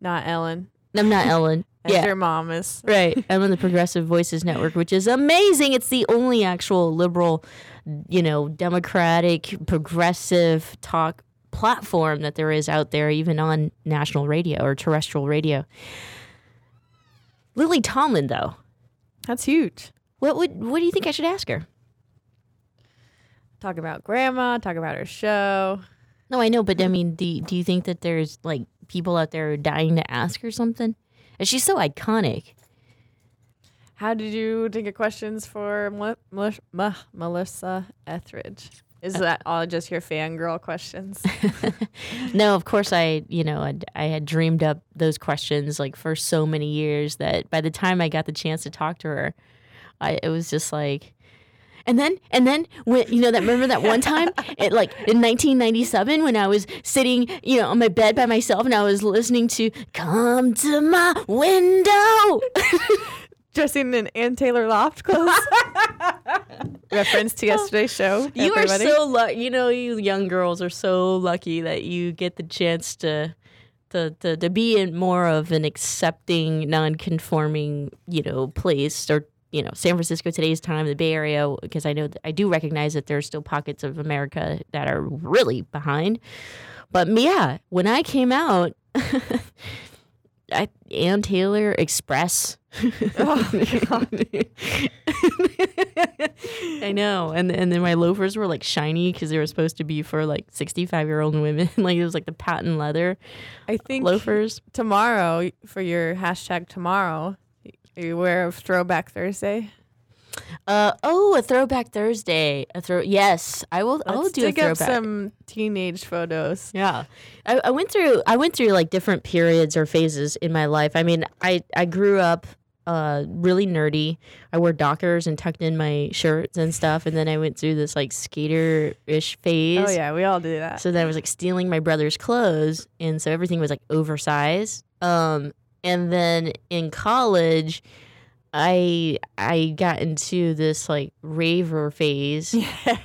Not Ellen. I'm not *laughs* Ellen. As yeah. your mom is. Right. I'm on the Progressive Voices Network, which is amazing. It's the only actual liberal, you know, democratic, progressive talk platform that there is out there, even on national radio or terrestrial radio. Lily Tomlin, though. That's huge. What would what do you think I should ask her? Talk about grandma, talk about her show. No, I know, but I mean, do do you think that there's like people out there dying to ask her something? And she's so iconic. How did you think of questions for Mel- Mel- Mel- Melissa Etheridge? Is uh, that all just your fangirl questions? *laughs* no, of course I, you know, I'd, I had dreamed up those questions like for so many years that by the time I got the chance to talk to her, I it was just like and then and then when you know that remember that one time *laughs* it like in 1997 when I was sitting, you know, on my bed by myself and I was listening to Come to my window. *laughs* Dressing in Ann Taylor Loft clothes. *laughs* Reference to yesterday's show. You everybody. are so lucky. You know, you young girls are so lucky that you get the chance to, to, to, to be in more of an accepting, non-conforming, you know, place or you know, San Francisco today's time, the Bay Area, because I know I do recognize that there are still pockets of America that are really behind. But yeah, when I came out, *laughs* I Ann Taylor Express. Oh, *laughs* I know, and and then my loafers were like shiny because they were supposed to be for like sixty five year old women. *laughs* like it was like the patent leather. I think loafers tomorrow for your hashtag tomorrow. Are you aware of throwback Thursday. Uh oh, a throwback Thursday. A throw. Yes, I will. I will Let's do a dig up some teenage photos. Yeah, I, I went through. I went through like different periods or phases in my life. I mean, I I grew up uh really nerdy. I wore Dockers and tucked in my shirts and stuff, and then I went through this like skater ish phase. Oh yeah, we all do that. So then I was like stealing my brother's clothes, and so everything was like oversized. Um, and then in college, I I got into this like raver phase. Yeah. *laughs*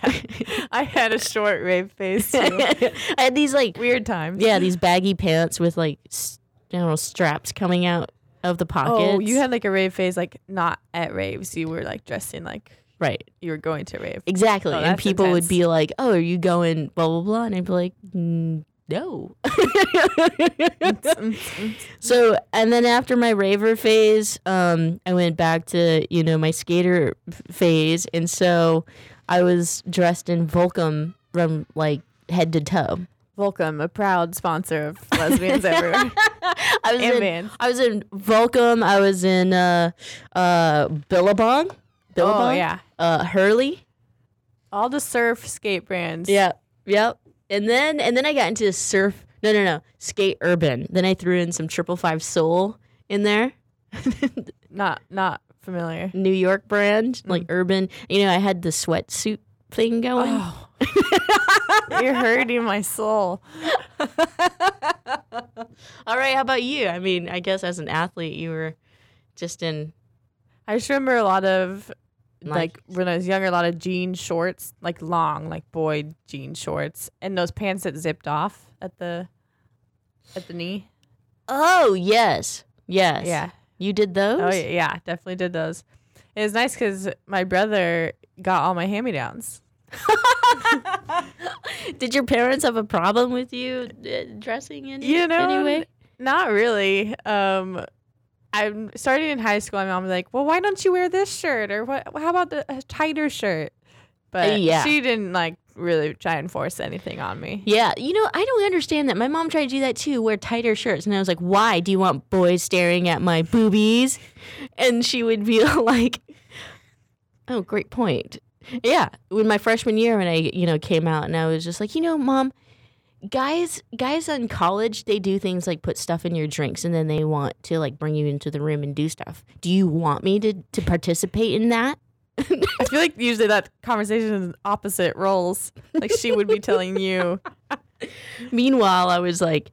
I had a short rave phase too. *laughs* I had these like weird times. Yeah, these baggy pants with like I don't know straps coming out of the pockets. Oh, you had like a rave phase, like not at raves. You were like dressed in like right. you were going to rave. Exactly. Oh, and people would be like, "Oh, are you going blah blah blah?" And I'd be like, "Mm, "No." *laughs* so, and then after my raver phase, um, I went back to you know my skater f- phase, and so I was dressed in Volcom from like head to toe. Volcom, a proud sponsor of lesbians everywhere. *laughs* I was And in bands. I was in Volcom. I was in uh, uh, Billabong. Billabong. Oh, yeah. Uh, Hurley. All the surf skate brands. Yeah. Yep. And then and then I got into surf. No, no, no. Skate urban. Then I threw in some triple five soul in there. *laughs* Not not familiar. New York brand, mm. like urban. You know, I had the sweatsuit thing going. Oh. *laughs* You're hurting my soul. *laughs* All right, how about you? I mean, I guess as an athlete, you were just in. I just remember a lot of Like- like when I was younger, a lot of jean shorts, like long, like boy jean shorts, and those pants that zipped off at the at the knee. Oh yes, yes. Yeah. You did those. Oh yeah, yeah, definitely did those. It was nice because my brother got all my hand me downs. *laughs* Did your parents have a problem with you uh, dressing in You know, anyway? not really. Um, I'm starting in high school. My mom was like, "Well, why don't you wear this shirt or what? How about the a tighter shirt?" But Uh, yeah. she didn't like really try and force anything on me. Yeah, you know, I don't understand that. My mom tried to do that too, wear tighter shirts. And I was like, why? Do you want boys staring at my boobies? And she would be *laughs* like, oh, great point. Yeah, when my freshman year, when I, you know, came out and I was just like, you know, mom, guys guys in college they do things like put stuff in your drinks and then they want to like bring you into the room and do stuff do you want me to to participate in that I feel like usually that conversation is opposite roles. Like she would be telling you. *laughs* meanwhile i was like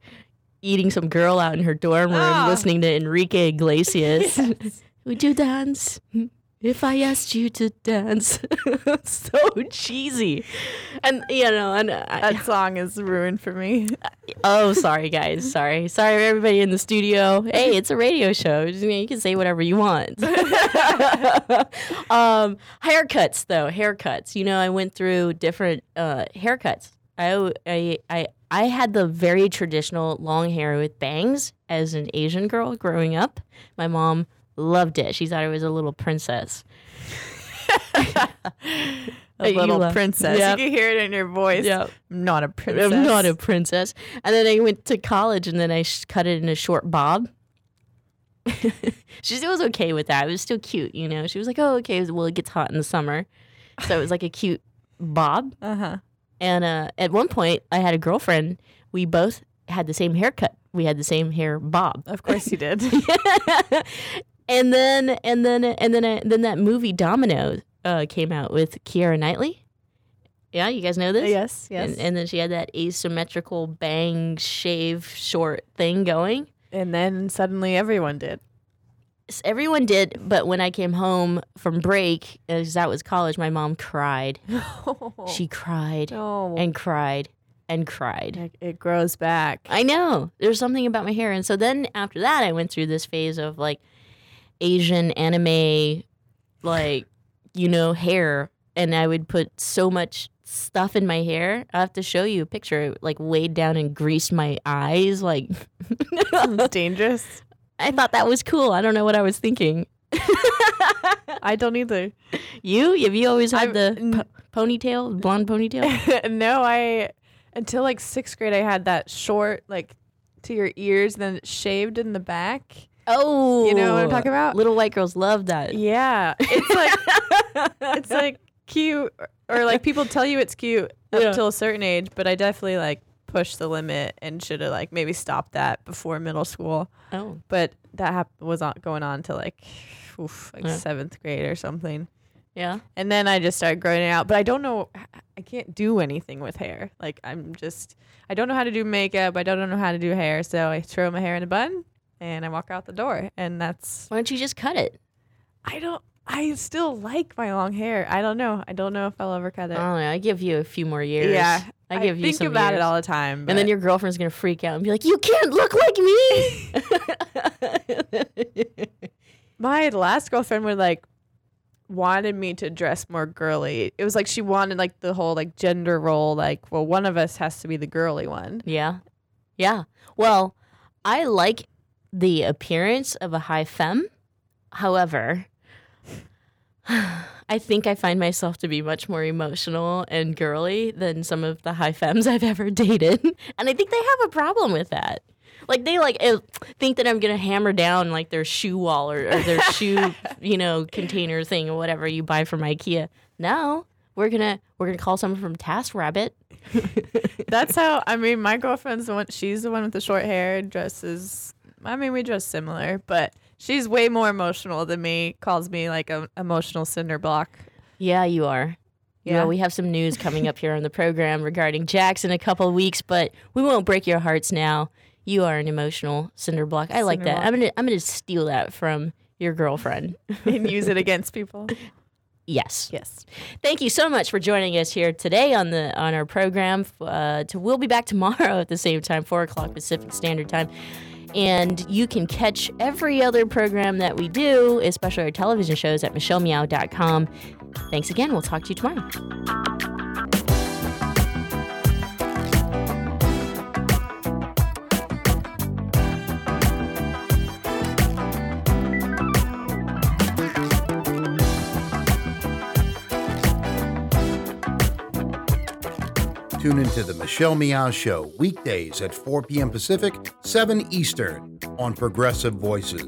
eating some girl out in her dorm room Ah. listening to enrique iglesias *laughs* would you dance if i asked you to dance *laughs* so cheesy and you know and I, That song is ruined for me. Oh, sorry, guys. Sorry. Sorry, everybody in the studio. Hey, it's a radio show. You can say whatever you want. *laughs* um, haircuts, though. Haircuts. You know, I went through different uh, haircuts. I, I, I, I had the very traditional long hair with bangs as an Asian girl growing up. My mom loved it. She thought I was a little princess. *laughs* A little princess. Yep. You can hear it in your voice. Yep. I'm not a princess. I'm not a princess. And then I went to college and then I sh- cut it in a short bob. *laughs* she still was okay with that. It was still cute, you know. She was like, "Oh, okay. Well, it gets hot in the summer," so it was like a cute bob. Uh huh. And uh, at one point, I had a girlfriend. We both had the same haircut. We had the same hair bob. Of course you did. *laughs* and then, and then, and then, uh, then that movie Domino uh, came out with Keira Knightley. Yeah, you guys know this. Yes, yes. And, and then she had that asymmetrical bang shave short thing going. And then suddenly everyone did. Everyone did, but when I came home from break, as that was college, my mom cried. *laughs* She cried Oh. and cried and cried. It grows back. I know. There's something about my hair. And so then after that, I went through this phase of like Asian anime, like, you know, hair. And I would put so much stuff in my hair. I have to show you a picture. It, like weighed down and greased my eyes. Like, dangerous. *laughs* I thought that was cool. I don't know what I was thinking. *laughs* *laughs* I don't either. You? Have you always had I've- the po- ponytail, blonde ponytail? no, I until like sixth grade I had that short like to your ears, then shaved in the back. Oh, You know what I'm oh. talking about? Little white girls love that. Yeah, it's like *laughs* it's like cute, or, like people tell you it's cute up Yeah. till a certain age, but I definitely like pushed the limit and should have like maybe stopped that before middle school. Oh. But that hap- was not going on to like oof, like Yeah. seventh grade or something. Yeah. And then I just started growing it out, but I don't know. I can't do anything with hair. Like I'm just, I don't know how to do makeup. I don't know how to do hair, so I throw my hair in a bun and I walk out the door, and that's. Why don't you just cut it? I don't. I still like my long hair. I don't know. I don't know if I'll ever cut I it. don't know. I give you a few more years. Yeah, I give you think about it all the time. And then your girlfriend's gonna freak out and be like, "You can't look like me." *laughs* my last girlfriend would like wanted me to dress more girly. It was like she wanted like the whole like gender role. Like, well, one of us has to be the girly one. yeah, yeah. Well, I like the appearance of a high femme. However, *sighs* I think I find myself to be much more emotional and girly than some of the high femmes I've ever *laughs* dated, and I think they have a problem with that. Like they like eh, think that I'm gonna hammer down like their shoe wall or, or their *laughs* shoe, you know, container thing or whatever you buy from IKEA. No, we're gonna we're gonna call someone from Task Rabbit. *laughs* That's how I mean. My girlfriend's the one. She's the one with the short hair. Dresses. I mean, we dress similar, but she's way more emotional than me. Calls me like an emotional cinder block. Yeah, you are. Yeah, Yeah. we have some news coming up here on the program regarding Jax in a couple of weeks, but we won't break your hearts now. You are an emotional cinder block. I like that. block. I'm gonna I'm gonna steal that from your girlfriend. *laughs* and use it *laughs* against people. Yes. Yes. Thank you so much for joining us here today on the on our program. Uh, to, we'll be back tomorrow *laughs* at the same time, four o'clock Pacific Standard Time. And you can catch every other program that we do, especially our television shows, at michellemeow.com. Thanks again. We'll talk to you tomorrow. Tune into the Michelle Meow Show weekdays at 4 p.m. Pacific, 7 Eastern on Progressive Voices.